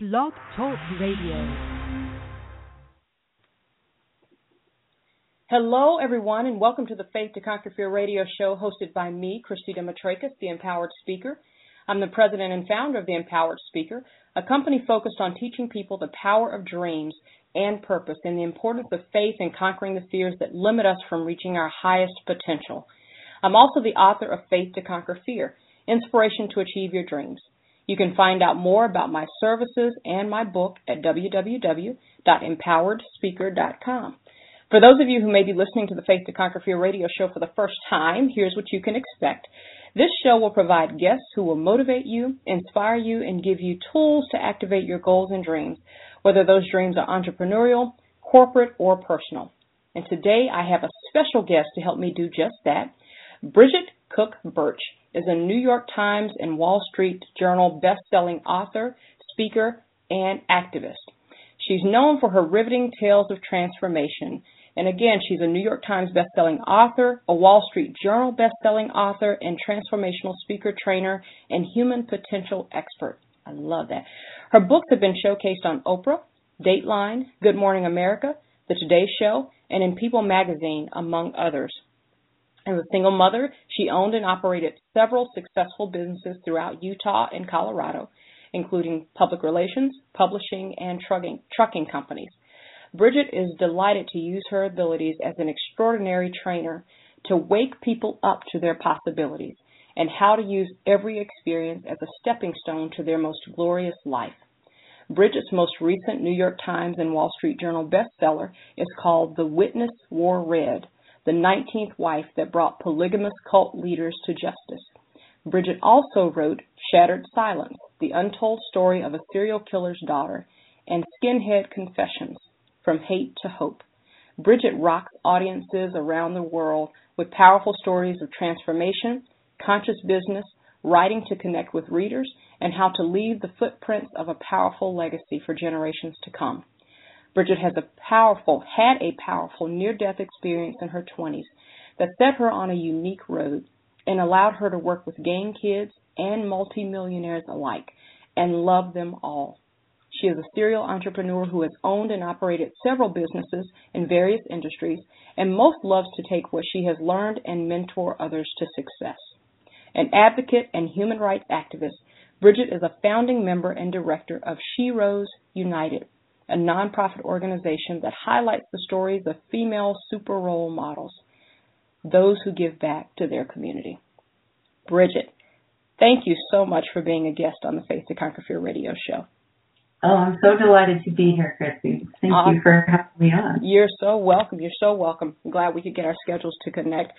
Blog Talk Radio. Hello, everyone, and welcome to the Faith to Conquer Fear radio show hosted by me, Christy Demetrakis, the Empowered Speaker. I'm the president and founder of the Empowered Speaker, a company focused on teaching people the power of dreams and purpose and the importance of faith in conquering the fears that limit us from reaching our highest potential. I'm also the author of Faith to Conquer Fear, Inspiration to Achieve Your Dreams. You can find out more about my services and my book at www.empoweredspeaker.com. For those of you who may be listening to the Faith to Conquer Fear radio show for the first time, here's what you can expect. This show will provide guests who will motivate you, inspire you, and give you tools to activate your goals and dreams, whether those dreams are entrepreneurial, corporate, or personal. And today I have a special guest to help me do just that. Bridget Cook Burch is a New York Times and Wall Street Journal best-selling author, speaker, and activist. She's known for her riveting tales of transformation. And again, she's a New York Times best-selling author, a Wall Street Journal best-selling author, and transformational speaker trainer and human potential expert. I love that. Her books have been showcased on Oprah, Dateline, Good Morning America, The Today Show, and in People magazine, among others. As a single mother, she owned and operated several successful businesses throughout Utah and Colorado, including public relations, publishing, and trucking, trucking companies. Bridget is delighted to use her abilities as an extraordinary trainer to wake people up to their possibilities and how to use every experience as a stepping stone to their most glorious life. Bridget's most recent New York Times and Wall Street Journal bestseller is called The Witness Wore Red the 19th wife that brought polygamous cult leaders to justice. Bridget also wrote Shattered Silence, the untold story of a serial killer's daughter, and Skinhead Confessions, From Hate to Hope. Bridget rocks audiences around the world with powerful stories of transformation, conscious business, writing to connect with readers, and how to leave the footprints of a powerful legacy for generations to come. Bridget has a powerful, had a powerful near-death experience in her 20s that set her on a unique road and allowed her to work with gang kids and multimillionaires alike and love them all. She is a serial entrepreneur who has owned and operated several businesses in various industries and most loves to take what she has learned and mentor others to success. An advocate and human rights activist, Bridget is a founding member and director of Sheroes United, a nonprofit organization that highlights the stories of female super role models, those who give back to their community. Bridget, thank you so much for being a guest on the Faith to Conquer Fear radio show. Oh, I'm so delighted to be here, Christy. Thank you for having me on. You're so welcome. You're so welcome. I'm glad we could get our schedules to connect.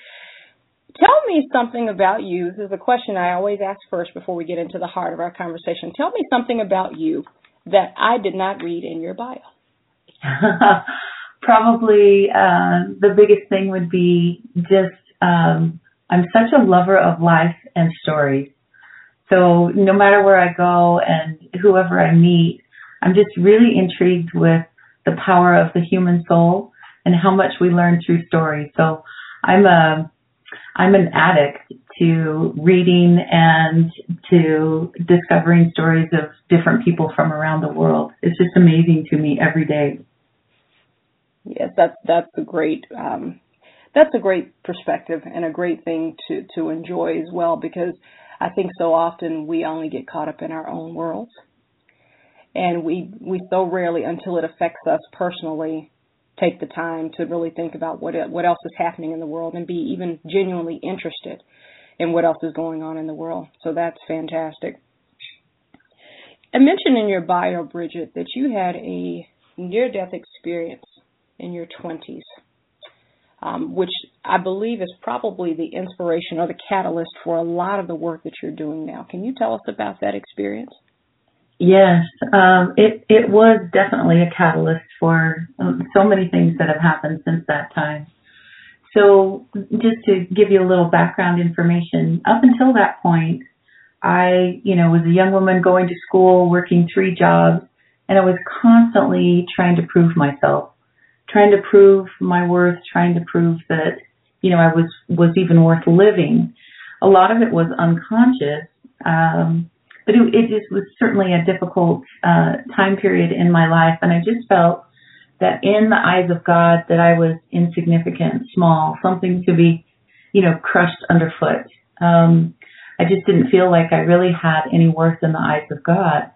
Tell me something about you. This is a question I always ask first before we get into the heart of our conversation. Tell me something about you that I did not read in your bio? Probably uh, the biggest thing would be just um, I'm such a lover of life and stories. So no matter where I go and whoever I meet, I'm just really intrigued with the power of the human soul and how much we learn through stories. So I'm a I'm an addict to reading and to discovering stories of different people from around the world. It's just amazing to me every day. Yes, that's that's a great um, that's a great perspective and a great thing to to enjoy as well because I think so often we only get caught up in our own worlds, and we we so rarely until it affects us personally take the time to really think about what what else is happening in the world and be even genuinely interested in what else is going on in the world. So that's fantastic. I mentioned in your bio, Bridget, that you had a near death experience in your 20s, um, which I believe is probably the inspiration or the catalyst for a lot of the work that you're doing now. Can you tell us about that experience? Yes, um, it it was definitely a catalyst for um, so many things that have happened since that time. So, just to give you a little background information, up until that point, I, you know, was a young woman going to school, working three jobs, and I was constantly trying to prove myself, trying to prove my worth, trying to prove that, you know, I was was even worth living. A lot of it was unconscious. Um, but it, it just was certainly a difficult uh, time period in my life, and I just felt that in the eyes of God that I was insignificant, small, something to be, you know, crushed underfoot. Um, I just didn't feel like I really had any worth in the eyes of God.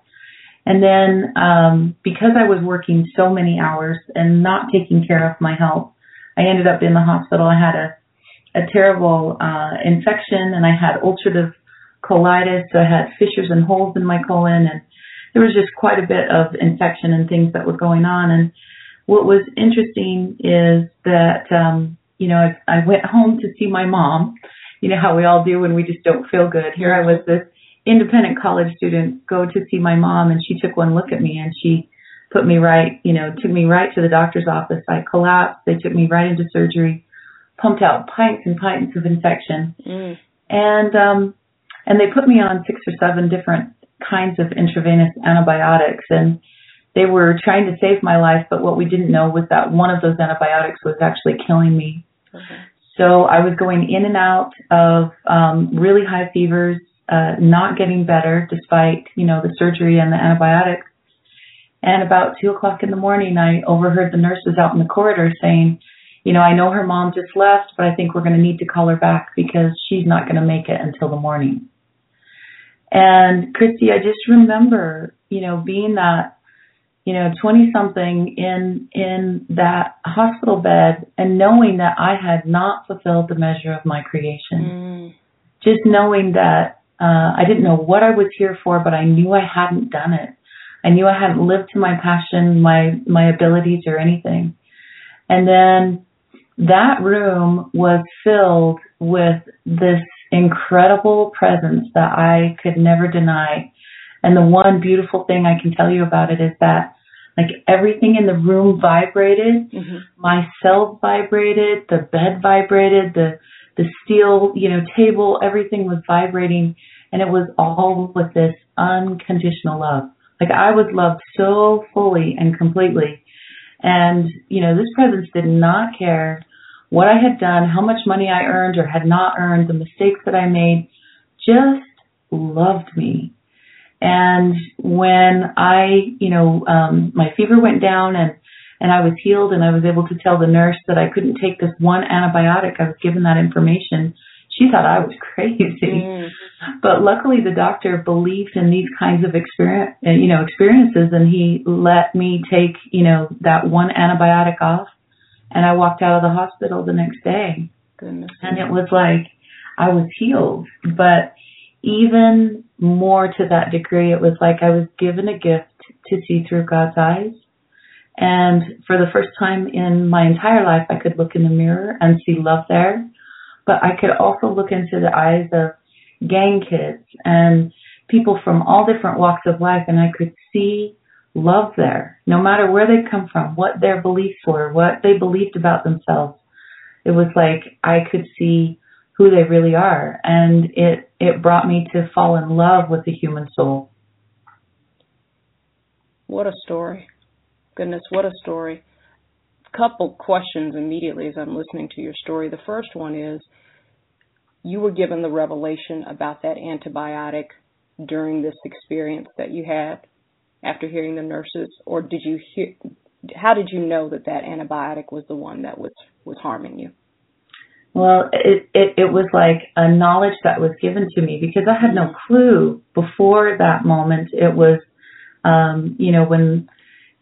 And then um, because I was working so many hours and not taking care of my health, I ended up in the hospital. I had a a terrible uh, infection, and I had ulcerative colitis. So I had fissures and holes in my colon, and there was just quite a bit of infection and things that were going on. And what was interesting is that um, you know I, I went home to see my mom. You know how we all do when we just don't feel good. Here I was this independent college student go to see my mom, and she took one look at me and she put me right, you know, took me right to the doctor's office. I collapsed. They took me right into surgery, pumped out pints and pints of infection, mm. and um, and they put me on six or seven different kinds of intravenous antibiotics and they were trying to save my life, but what we didn't know was that one of those antibiotics was actually killing me. Okay. So I was going in and out of um, really high fevers, uh, not getting better despite you know the surgery and the antibiotics. And about two o'clock in the morning, I overheard the nurses out in the corridor saying, you know, I know her mom just left, but I think we're going to need to call her back because she's not going to make it until the morning. And Christy, I just remember, you know, being that you know, 20 something in, in that hospital bed and knowing that I had not fulfilled the measure of my creation. Mm. Just knowing that, uh, I didn't know what I was here for, but I knew I hadn't done it. I knew I hadn't lived to my passion, my, my abilities or anything. And then that room was filled with this incredible presence that I could never deny and the one beautiful thing I can tell you about it is that like everything in the room vibrated, mm-hmm. my vibrated, the bed vibrated, the the steel, you know, table, everything was vibrating and it was all with this unconditional love. Like I was loved so fully and completely. And, you know, this presence did not care what I had done, how much money I earned or had not earned, the mistakes that I made, just loved me. And when I, you know, um, my fever went down and and I was healed, and I was able to tell the nurse that I couldn't take this one antibiotic. I was given that information. She thought I was crazy, mm. but luckily the doctor believed in these kinds of experience, uh, you know, experiences, and he let me take, you know, that one antibiotic off, and I walked out of the hospital the next day. Goodness. And it was like I was healed, but even more to that degree, it was like I was given a gift to see through God's eyes. And for the first time in my entire life, I could look in the mirror and see love there. But I could also look into the eyes of gang kids and people from all different walks of life, and I could see love there, no matter where they come from, what their beliefs were, what they believed about themselves. It was like I could see who they really are. And it, it brought me to fall in love with the human soul. What a story. Goodness, what a story. Couple questions immediately as I'm listening to your story. The first one is you were given the revelation about that antibiotic during this experience that you had after hearing the nurses or did you hear how did you know that that antibiotic was the one that was was harming you well, it, it, it was like a knowledge that was given to me because I had no clue before that moment. It was, um, you know, when,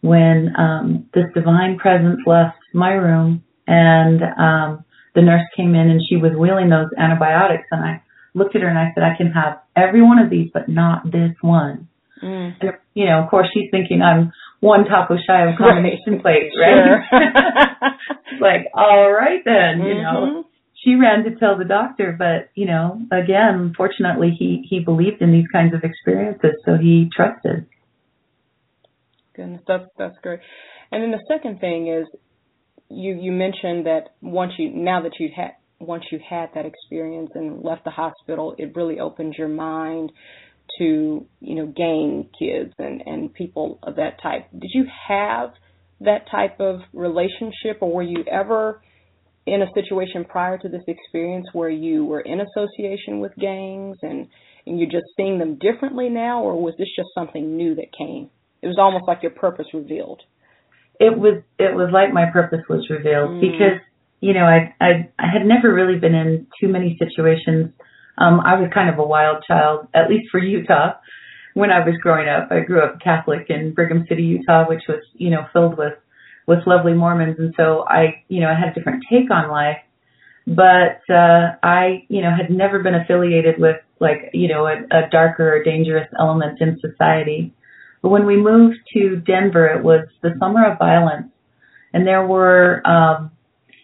when, um, this divine presence left my room and, um, the nurse came in and she was wheeling those antibiotics and I looked at her and I said, I can have every one of these, but not this one. Mm. And, you know, of course she's thinking I'm one taco shy of a combination right. plate, right? Sure. like, all right then, you mm-hmm. know she ran to tell the doctor, but you know, again, fortunately, he he believed in these kinds of experiences, so he trusted. Goodness, that's that's great. And then the second thing is, you you mentioned that once you now that you had once you had that experience and left the hospital, it really opened your mind to you know gang kids and and people of that type. Did you have that type of relationship, or were you ever in a situation prior to this experience where you were in association with gangs and and you're just seeing them differently now, or was this just something new that came? It was almost like your purpose revealed. It was it was like my purpose was revealed mm. because you know I I I had never really been in too many situations. Um, I was kind of a wild child, at least for Utah. When I was growing up, I grew up Catholic in Brigham City, Utah, which was you know filled with with lovely Mormons, and so I you know I had a different take on life but uh, I, you know, had never been affiliated with like, you know, a, a darker or dangerous element in society. But when we moved to Denver, it was the summer of violence, and there were, um,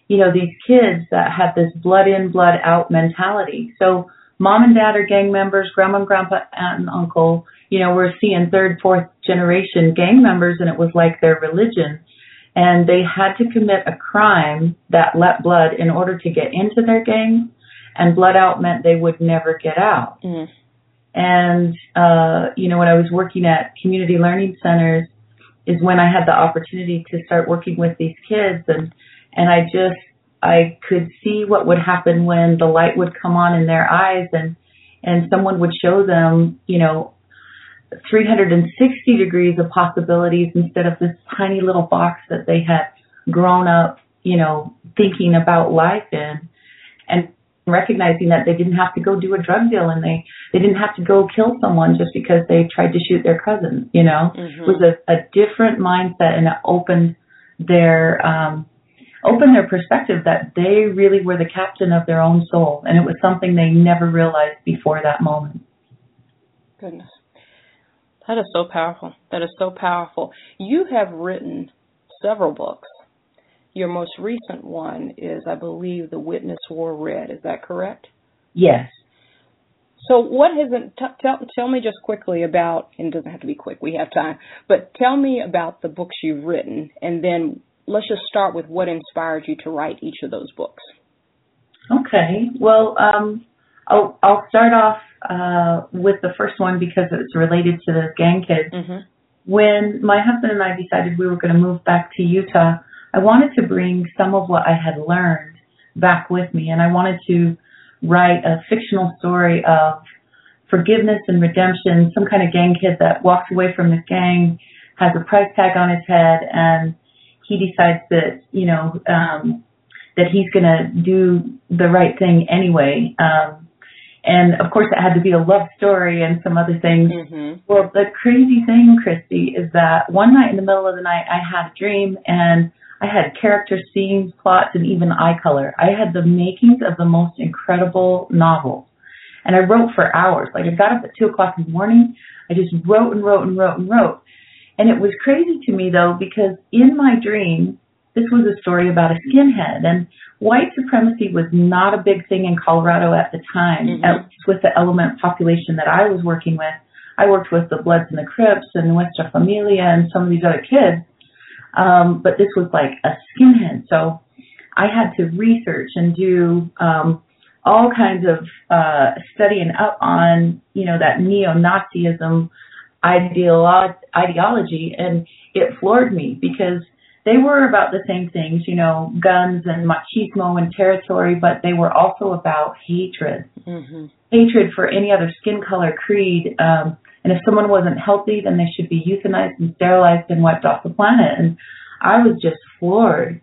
you know, these kids that had this blood in, blood out mentality. So mom and dad are gang members, grandma and grandpa, aunt and uncle, you know, we're seeing third, fourth generation gang members, and it was like their religion and they had to commit a crime that let blood in order to get into their gang, and blood out meant they would never get out. Mm. And uh, you know, when I was working at community learning centers, is when I had the opportunity to start working with these kids, and and I just I could see what would happen when the light would come on in their eyes, and and someone would show them, you know, 360 degrees of possibilities instead of this tiny little box that they had grown up, you know, thinking about life in and recognizing that they didn't have to go do a drug deal and they they didn't have to go kill someone just because they tried to shoot their cousin, you know. Mm-hmm. It was a, a different mindset and it opened their um opened their perspective that they really were the captain of their own soul and it was something they never realized before that moment. Goodness. That is so powerful. That is so powerful. You have written several books. Your most recent one is, I believe, The Witness Wore Red. Is that correct? Yes. So, what has it, t- tell tell me just quickly about, and it doesn't have to be quick, we have time, but tell me about the books you've written, and then let's just start with what inspired you to write each of those books. Okay. Well, um, I'll I'll start off uh, with the first one because it's related to the gang kids. Mm-hmm. When my husband and I decided we were going to move back to Utah, I wanted to bring some of what I had learned back with me, and I wanted to write a fictional story of forgiveness and redemption. Some kind of gang kid that walks away from the gang, has a price tag on his head, and he decides that you know um, that he's going to do the right thing anyway. Um, and of course, it had to be a love story and some other things. Mm-hmm. Well, the crazy thing, Christy, is that one night in the middle of the night, I had a dream and I had character scenes, plots, and even eye color. I had the makings of the most incredible novel. And I wrote for hours. Like I got up at two o'clock in the morning. I just wrote and wrote and wrote and wrote. And it was crazy to me though, because in my dream, this was a story about a skinhead and white supremacy was not a big thing in Colorado at the time, mm-hmm. at with the element population that I was working with. I worked with the Bloods and the Crips and Nuestra Familia and some of these other kids. Um, but this was like a skinhead. So I had to research and do um, all kinds of uh, studying up on, you know, that neo-Nazism ideolo- ideology. And it floored me because – they were about the same things, you know, guns and machismo and territory, but they were also about hatred. Mm-hmm. Hatred for any other skin color, creed. Um, and if someone wasn't healthy, then they should be euthanized and sterilized and wiped off the planet. And I was just floored.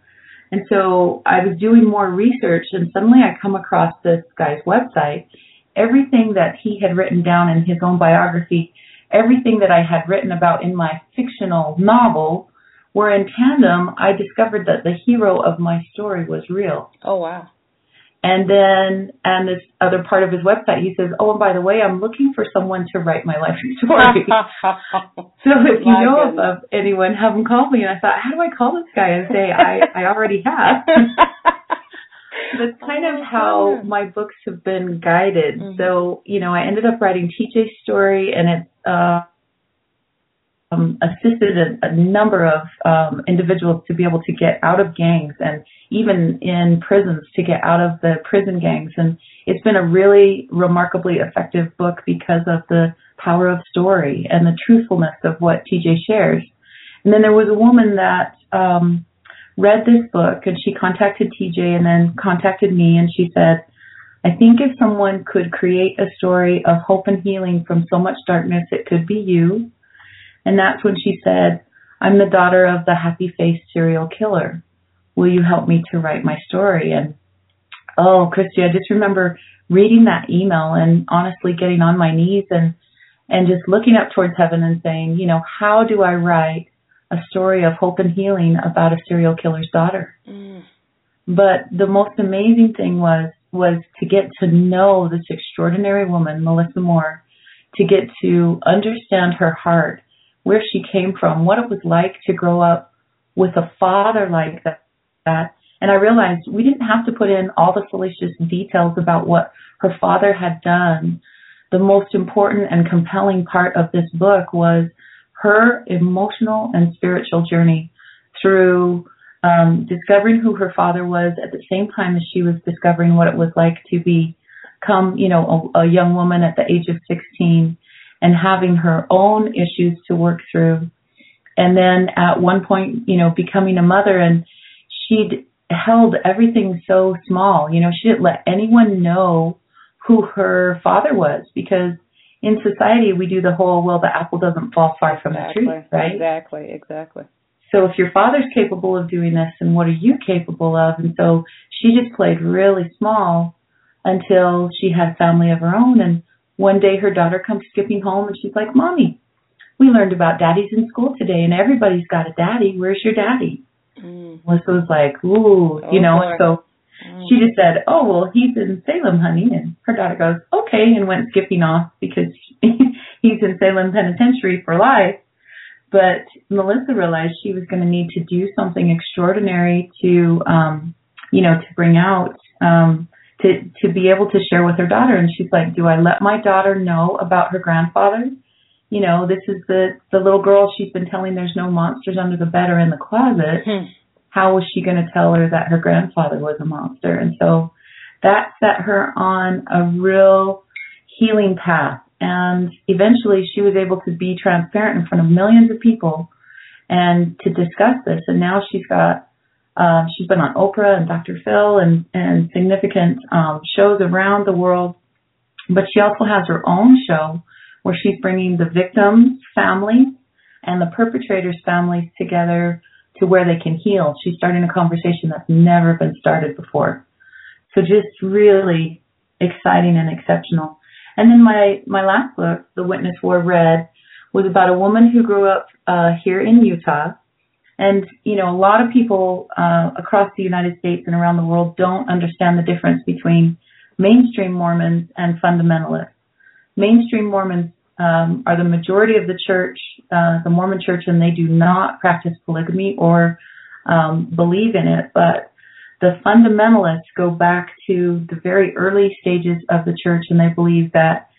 And so I was doing more research, and suddenly I come across this guy's website. Everything that he had written down in his own biography, everything that I had written about in my fictional novel, where in tandem, I discovered that the hero of my story was real. Oh, wow. And then, and this other part of his website, he says, "Oh, and by the way, I'm looking for someone to write my life story." so if you my know of, of anyone, have them call me. And I thought, how do I call this guy and say I I already have? That's kind oh, of how my books have been guided. Mm-hmm. So you know, I ended up writing TJ's story, and it's. uh um, assisted a, a, number of um, individuals to be able to get out of gangs and even in prisons to get out of the prison gangs. And it's been a really remarkably effective book because of the power of story and the truthfulness of what TJ shares. And then there was a woman that um, read this book and she contacted TJ and then contacted me and she said, I think if someone could create a story of hope and healing from so much darkness, it could be you. And that's when she said, I'm the daughter of the happy faced serial killer. Will you help me to write my story? And oh, Christy, I just remember reading that email and honestly getting on my knees and and just looking up towards heaven and saying, you know, how do I write a story of hope and healing about a serial killer's daughter? Mm. But the most amazing thing was was to get to know this extraordinary woman, Melissa Moore, to get to understand her heart, where she came from, what it was like to grow up with a father like that. And I realized we didn't have to put in all the salacious details about what her father had done. The most important and compelling part of this book was her emotional and spiritual journey through um, discovering who her father was at the same time as she was discovering what it was like to become, you know, a, a young woman at the age of 16 and having her own issues to work through. And then at one point, you know, becoming a mother and she'd held everything so small. You know, she didn't let anyone know who her father was because in society we do the whole well the apple doesn't fall far from the tree, right? Exactly, exactly. So if your father's capable of doing this, then what are you capable of? And so she just played really small until she had family of her own. And one day her daughter comes skipping home and she's like, Mommy, we learned about daddies in school today and everybody's got a daddy. Where's your daddy? Mm. Melissa was like, Ooh, oh, you know, boy. so mm. she just said, Oh, well, he's in Salem, honey. And her daughter goes, Okay, and went skipping off because he's in Salem Penitentiary for life. But Melissa realized she was going to need to do something extraordinary to, um, you know, to bring out, um, to to be able to share with her daughter. And she's like, "Do I let my daughter know about her grandfather? You know, this is the the little girl she's been telling there's no monsters under the bed or in the closet. Hmm. How was she going to tell her that her grandfather was a monster?" And so that set her on a real healing path and eventually she was able to be transparent in front of millions of people and to discuss this. And now she's got, um, she's been on Oprah and Dr. Phil and, and significant um, shows around the world. But she also has her own show where she's bringing the victims' families and the perpetrators' families together to where they can heal. She's starting a conversation that's never been started before. So just really exciting and exceptional. And then my my last book, The Witness Wore Red, was about a woman who grew up uh, here in Utah. And you know, a lot of people uh, across the United States and around the world don't understand the difference between mainstream Mormons and fundamentalists. Mainstream Mormons um, are the majority of the church, uh, the Mormon church, and they do not practice polygamy or um, believe in it. But the fundamentalists go back to the very early stages of the church and they believe that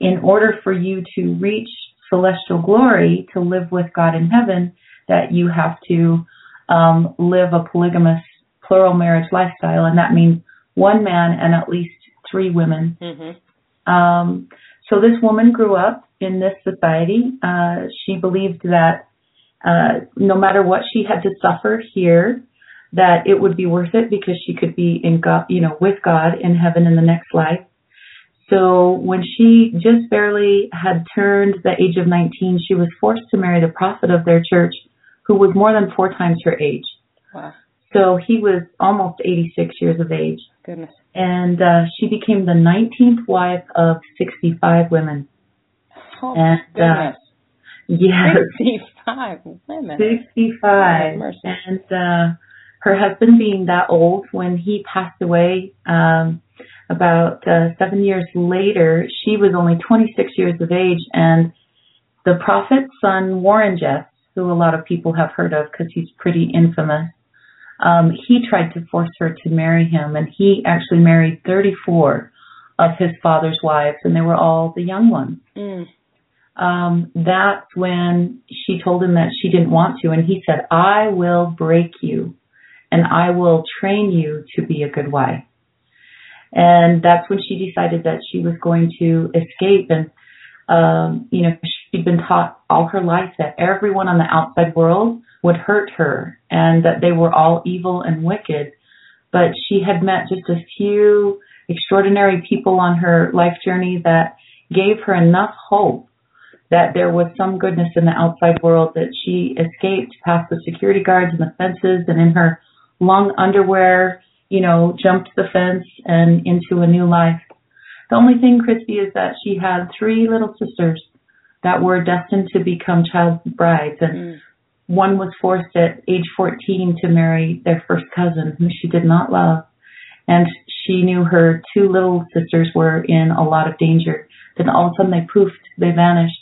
in order for you to reach celestial glory, to live with God in heaven, that you have to um, live a polygamous plural marriage lifestyle, and that means one man and at least three women. Mm-hmm. Um, so this woman grew up in this society. Uh, she believed that uh, no matter what she had to suffer here, that it would be worth it because she could be in God, you know, with God in heaven in the next life. So when she just barely had turned the age of 19, she was forced to marry the prophet of their church, who was more than four times her age. Wow. So he was almost 86 years of age. Goodness. And uh, she became the 19th wife of 65 women. Oh, and, goodness. Uh, yes. 65 women. 65. And uh, her husband being that old when he passed away um, about uh, seven years later, she was only 26 years of age, and the prophet's son Warren Jeffs, who a lot of people have heard of because he's pretty infamous, um, he tried to force her to marry him, and he actually married 34 of his father's wives, and they were all the young ones. Mm. Um, that's when she told him that she didn't want to, and he said, "I will break you." and I will train you to be a good wife. And that's when she decided that she was going to escape. And, um, you know, she'd been taught all her life that everyone on the outside world would hurt her and that they were all evil and wicked. But she had met just a few extraordinary people on her life journey that gave her enough hope that there was some goodness in the outside world, that she escaped past the security guards and the fences and in her long underwear, you know, jumped the fence and into a new life. The only thing, Christy, is that she had three little sisters that were destined to become child brides. And mm. one was forced at age 14 to marry their first cousin, who she did not love. And she knew her two little sisters were in a lot of danger. Then all of a sudden they poofed, they vanished.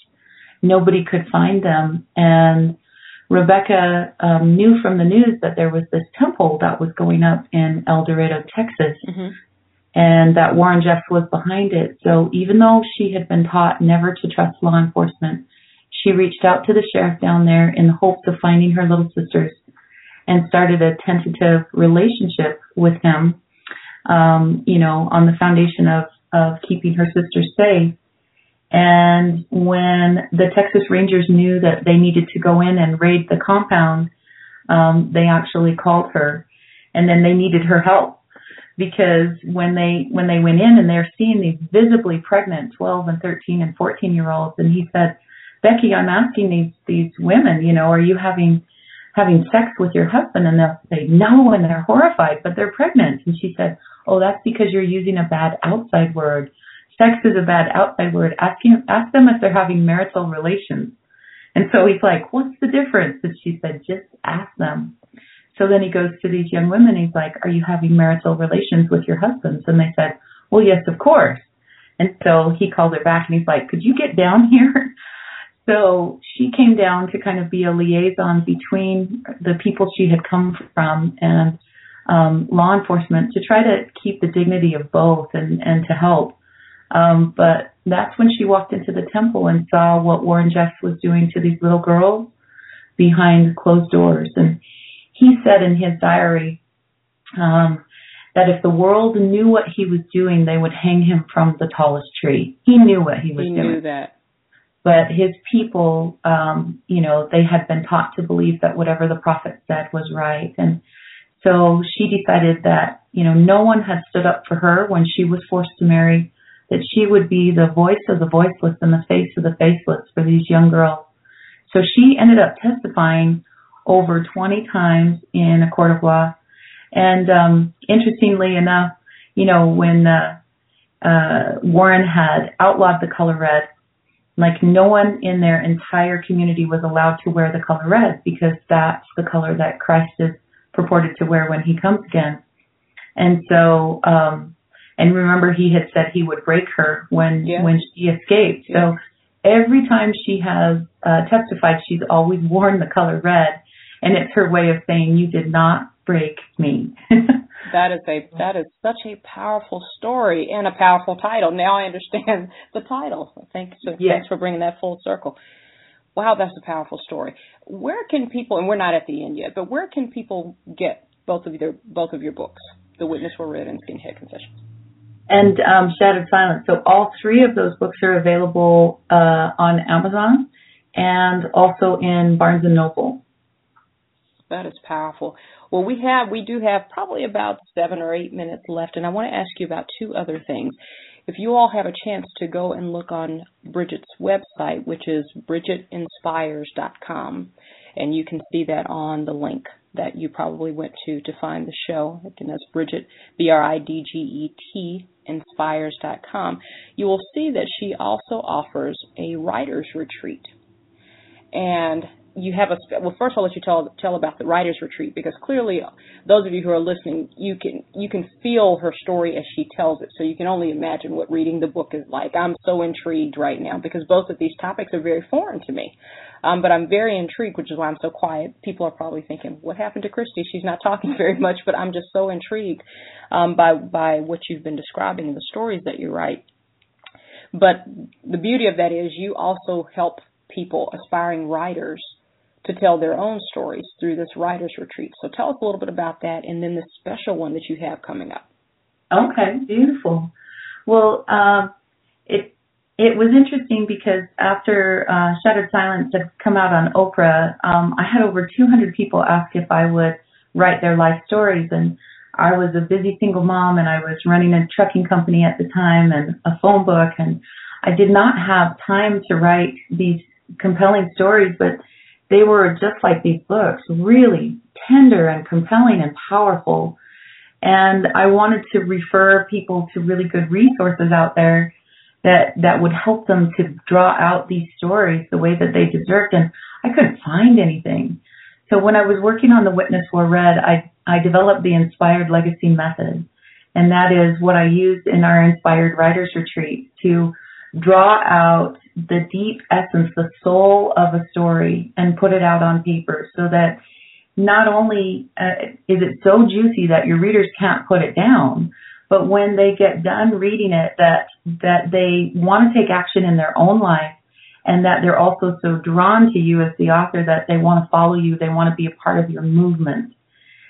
Nobody could find them. And Rebecca um, knew from the news that there was this temple that was going up in Eldorado, Texas, mm-hmm. And that Warren Jeffs was behind it. So even though she had been taught never to trust law enforcement, she reached out to the sheriff down there in the hopes of finding her little sisters and started a tentative relationship with him, um, you know, on the foundation of, of keeping her sisters safe. And when the Texas Rangers knew that they needed to go in and raid the compound, um, they actually called her, and then they needed her help because when they when they went in and they're seeing these visibly pregnant 12 and 13 and 14 year olds, and he said, Becky, I'm asking these these women, you know, are you having having sex with your husband? And they'll say no, and they're horrified, but they're pregnant. And she said, oh, that's because you're using a bad outside word sex is a bad outside word. Ask him, ask them if they're having marital relations. And so he's like, what's the difference? And she said, just ask them. So then he goes to these young women. He's like, are you having marital relations with your husbands? And they said, well, yes, of course. And so he called her back and he's like, could you get down here? So she came down to kind of be a liaison between the people she had come from and um, law enforcement to try to keep the dignity of both and, and to help. Um, but that's when she walked into the temple and saw what Warren Jeffs was doing to these little girls behind closed doors. And he said in his diary um, that if the world knew what he was doing, they would hang him from the tallest tree. He knew what he was he doing. He knew that. But his people, um, you know, they had been taught to believe that whatever the prophet said was right. And so she decided that, you know, no one had stood up for her when she was forced to marry that she would be the voice of the voiceless and the face of the faceless for these young girls. So she ended up testifying over 20 times in a court of law. And um, interestingly enough, you know, when uh, uh, Warren had outlawed the color red, like no one in their entire community was allowed to wear the color red because that's the color that Christ is purported to wear when he comes again. And so um, and remember, he had said he would break her when yeah. when she escaped. Yeah. So every time she has uh, testified, she's always worn the color red, and it's her way of saying, "You did not break me." that is a that is such a powerful story and a powerful title. Now I understand the title. Thanks, so yes. thanks for bringing that full circle. Wow, that's a powerful story. Where can people? And we're not at the end yet, but where can people get both of your both of your books, The Witness Wore Red and Skinhead Confessions? and um, Shattered Silence. So all three of those books are available uh, on Amazon and also in Barnes and Noble. That is powerful. Well, we have we do have probably about seven or eight minutes left, and I want to ask you about two other things. If you all have a chance to go and look on Bridget's website, which is bridgetinspires.com, and you can see that on the link that you probably went to to find the show. Again, that's Bridget, B R I D G E T, inspires.com. You will see that she also offers a writer's retreat. And you have a well first I'll let you tell tell about the writers retreat because clearly those of you who are listening you can you can feel her story as she tells it. So you can only imagine what reading the book is like. I'm so intrigued right now because both of these topics are very foreign to me. Um, but I'm very intrigued which is why I'm so quiet. People are probably thinking what happened to Christy? She's not talking very much. But I'm just so intrigued um, by by what you've been describing and the stories that you write. But the beauty of that is you also help people aspiring writers to tell their own stories through this writers retreat. So tell us a little bit about that and then the special one that you have coming up. Okay, beautiful. Well, um, it it was interesting because after uh, Shattered Silence had come out on Oprah, um, I had over 200 people ask if I would write their life stories, and I was a busy single mom and I was running a trucking company at the time and a phone book and I did not have time to write these compelling stories, but they were just like these books, really tender and compelling and powerful. And I wanted to refer people to really good resources out there that that would help them to draw out these stories the way that they deserved and I couldn't find anything. So when I was working on the Witness Wore Red, I I developed the Inspired Legacy method. And that is what I used in our Inspired Writers Retreat to draw out the deep essence, the soul of a story and put it out on paper so that not only uh, is it so juicy that your readers can't put it down, but when they get done reading it, that that they want to take action in their own life, and that they're also so drawn to you as the author that they want to follow you, they want to be a part of your movement,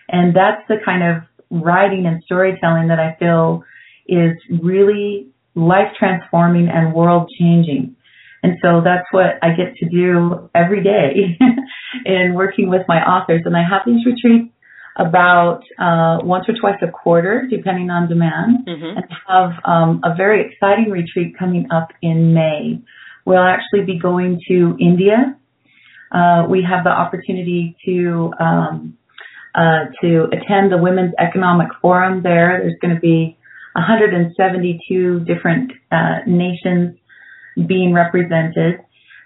and that's the kind of writing and storytelling that I feel is really life transforming and world changing. And so that's what I get to do every day in working with my authors. And I have these retreats about uh, once or twice a quarter, depending on demand, mm-hmm. and have um, a very exciting retreat coming up in May. We'll actually be going to India. Uh, we have the opportunity to um, uh, to attend the Women's Economic Forum there. There's going to be 172 different uh, nations being represented,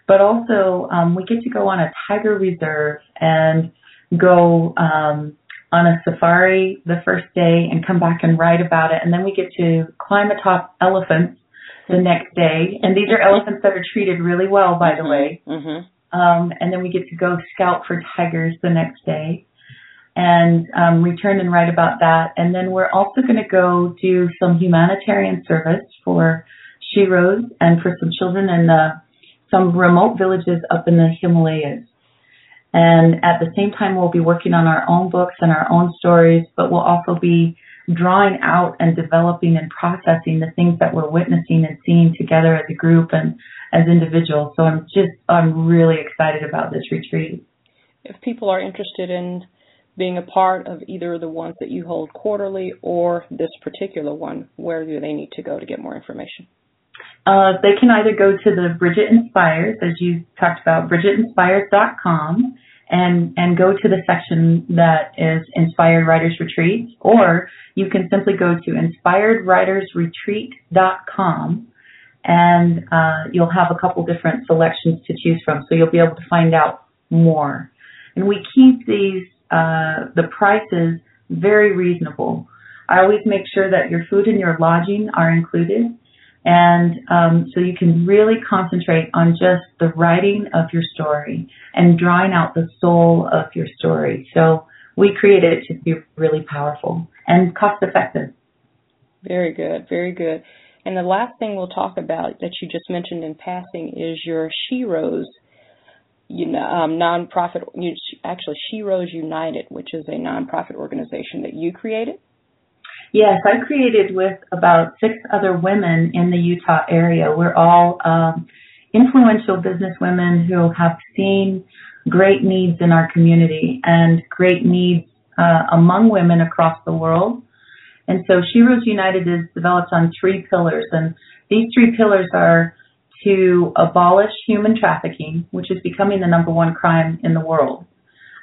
but also um, we get to go on a tiger reserve and go um, on a safari the first day and come back and write about it, and then we get to climb atop elephants the next day, and these are elephants that are treated really well, by the mm-hmm. way. Mm-hmm. Um, and then we get to go scout for tigers the next day and um, return and write about that. And then we're also going to go do some humanitarian service for Sheroes and for some children in the, some remote villages up in the Himalayas. And at the same time, we'll be working on our own books and our own stories, but we'll also be drawing out and developing and processing the things that we're witnessing and seeing together as a group and as individuals. So I'm just, I'm really excited about this retreat. If people are interested in being a part of either the ones that you hold quarterly or this particular one, where do they need to go to get more information? Uh, they can either go to the Bridget Inspires, as you talked about, bridgetinspires.com, and and go to the section that is Inspired Writers Retreat, or you can simply go to inspiredwritersretreat.com, and uh, you'll have a couple different selections to choose from, so you'll be able to find out more. And we keep these uh, the prices very reasonable. I always make sure that your food and your lodging are included. And um, so you can really concentrate on just the writing of your story and drawing out the soul of your story. So we created it to be really powerful and cost effective. Very good, very good. And the last thing we'll talk about that you just mentioned in passing is your Sheroes you know, um, nonprofit, actually Sheroes United, which is a nonprofit organization that you created. Yes, I created with about six other women in the Utah area. We're all um, influential business women who have seen great needs in our community and great needs uh, among women across the world. And so Sheroes United is developed on three pillars, and these three pillars are to abolish human trafficking, which is becoming the number one crime in the world,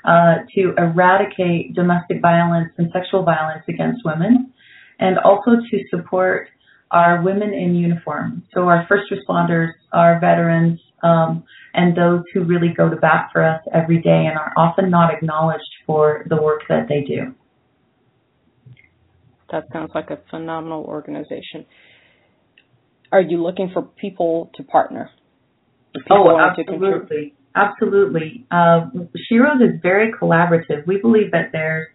uh, to eradicate domestic violence and sexual violence against women, and also to support our women in uniform. So our first responders, our veterans, um, and those who really go to bat for us every day and are often not acknowledged for the work that they do. That sounds like a phenomenal organization are you looking for people to partner? Oh, absolutely. Absolutely. Uh, Sheroes is very collaborative. We believe that there's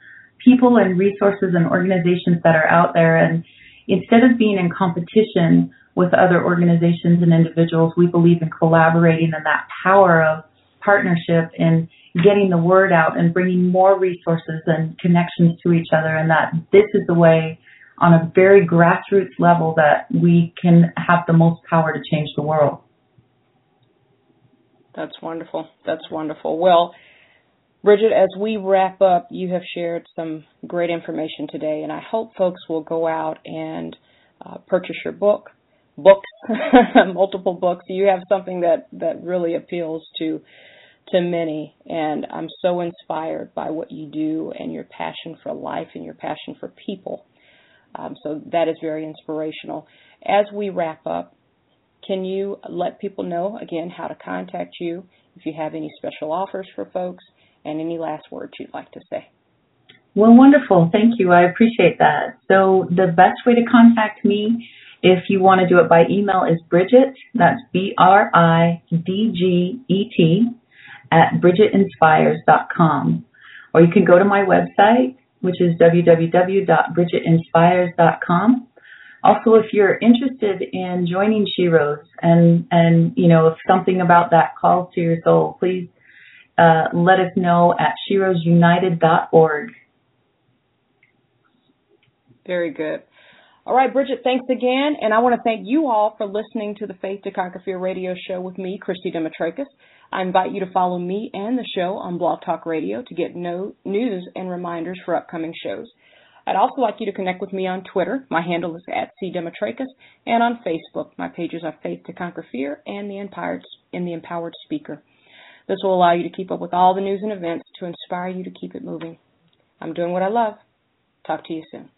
people and resources and organizations that are out there, and instead of being in competition with other organizations and individuals, we believe in collaborating and that power of partnership in getting the word out and bringing more resources and connections to each other, and that this is the way on a very grassroots level that we can have the most power to change the world. That's wonderful. That's wonderful. Well, Bridget, as we wrap up, you have shared some great information today, and I hope folks will go out and uh, purchase your book, books, multiple books. You have something that that really appeals to to many, and I'm so inspired by what you do and your passion for life and your passion for people. Um, so that is very inspirational. As we wrap up, can you let people know again how to contact you if you have any special offers for folks and any last words you'd like to say. Well, wonderful. Thank you. I appreciate that. So, the best way to contact me, if you want to do it by email, is Bridget, that's B R I D G E T, at BridgetInspires.com. Or you can go to my website, which is www.bridgetinspires.com. Also, if you're interested in joining Sheroes and, and, you know, if something about that calls to your soul, please uh, let us know at sheroesunited.org. Very good. All right, Bridget, thanks again. And I want to thank you all for listening to the Faith to Conquer Fear radio show with me, Christy Demetrakis. I invite you to follow me and the show on Blog Talk Radio to get no news and reminders for upcoming shows. I'd also like you to connect with me on Twitter. My handle is at cdemetrakis, and on Facebook. My pages are Faith to Conquer Fear and the Empowered, and the Empowered Speaker. This will allow you to keep up with all the news and events to inspire you to keep it moving. I'm doing what I love. Talk to you soon.